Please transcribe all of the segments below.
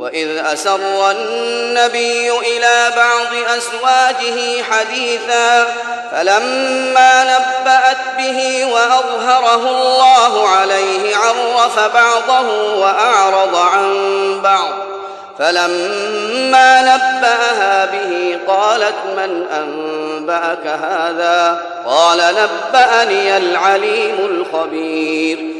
وإذ أسر النبي إلى بعض أزواجه حديثا فلما نبأت به وأظهره الله عليه عرف بعضه وأعرض عن بعض فلما نبأها به قالت من أنبأك هذا؟ قال نبأني العليم الخبير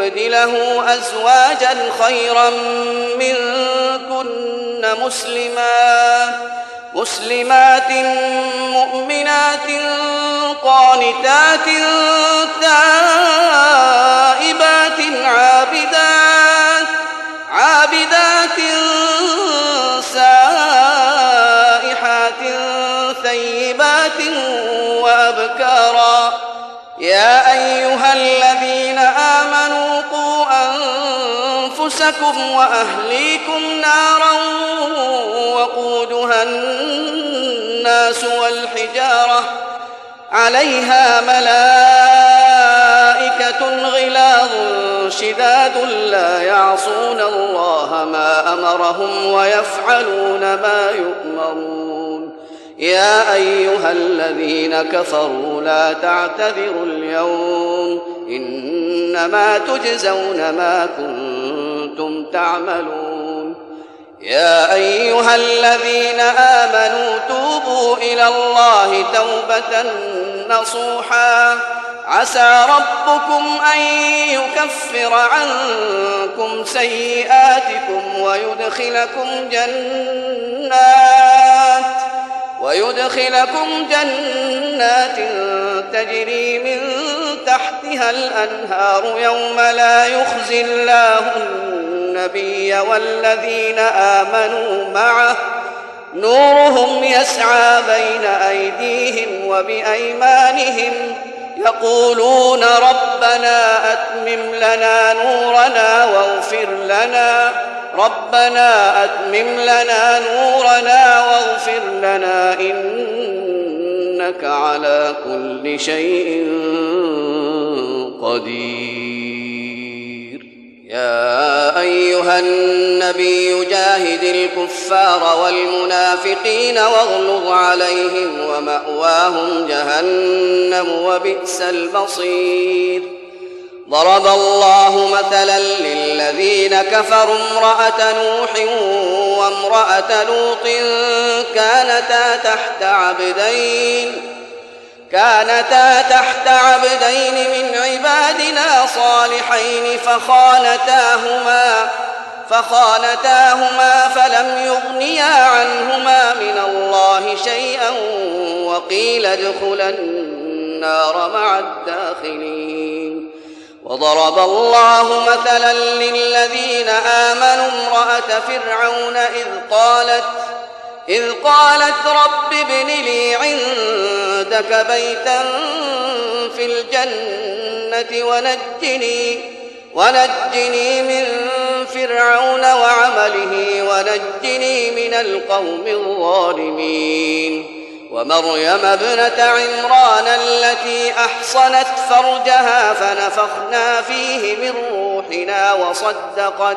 يبدله أزواجا خيرا منكن مسلمات مسلمات مؤمنات قانتات تائبات عابدات عابدات سائحات ثيبات وأبكارا. يا أنفسكم وأهليكم نارا وقودها الناس والحجارة عليها ملائكة غلاظ شداد لا يعصون الله ما أمرهم ويفعلون ما يؤمرون. يا أيها الذين كفروا لا تعتذروا اليوم إنما تجزون ما كنتم تعملون. يا أيها الذين آمنوا توبوا إلى الله توبة نصوحا. عسى ربكم أن يكفر عنكم سيئاتكم ويدخلكم جنات ويدخلكم جنات تجري من تحتها الأنهار يوم لا يخزي الله النبي والذين آمنوا معه. نورهم يسعى بين أيديهم وبأيمانهم يقولون ربنا أتمم لنا نورنا واغفر لنا. ربنا أتمم لنا نورنا واغفر لنا إنك على كل شيء قدير. يا أيها النبي جاهد الكفار والمنافقين واغلظ عليهم ومأواهم جهنم وبئس المصير. ضرب الله مثلا للذين كفروا امرأة نوح وامرأة لوط كانتا تحت عبدين. كانتا تحت عبدين من عبادنا صالحين فخانتاهما فخانتاهما فلم يغنيا عنهما من الله شيئا وقيل ادخلا النار مع الداخلين. وضرب الله مثلا للذين آمنوا امرأة فرعون إذ قالت إذ قالت رب ابن لي عندك بيتا في الجنة ونجني ونجني من فرعون وعمله ونجني من القوم الظالمين. ومريم ابنة عمران التي أحصنت فرجها فنفخنا فيه من روحنا وصدقت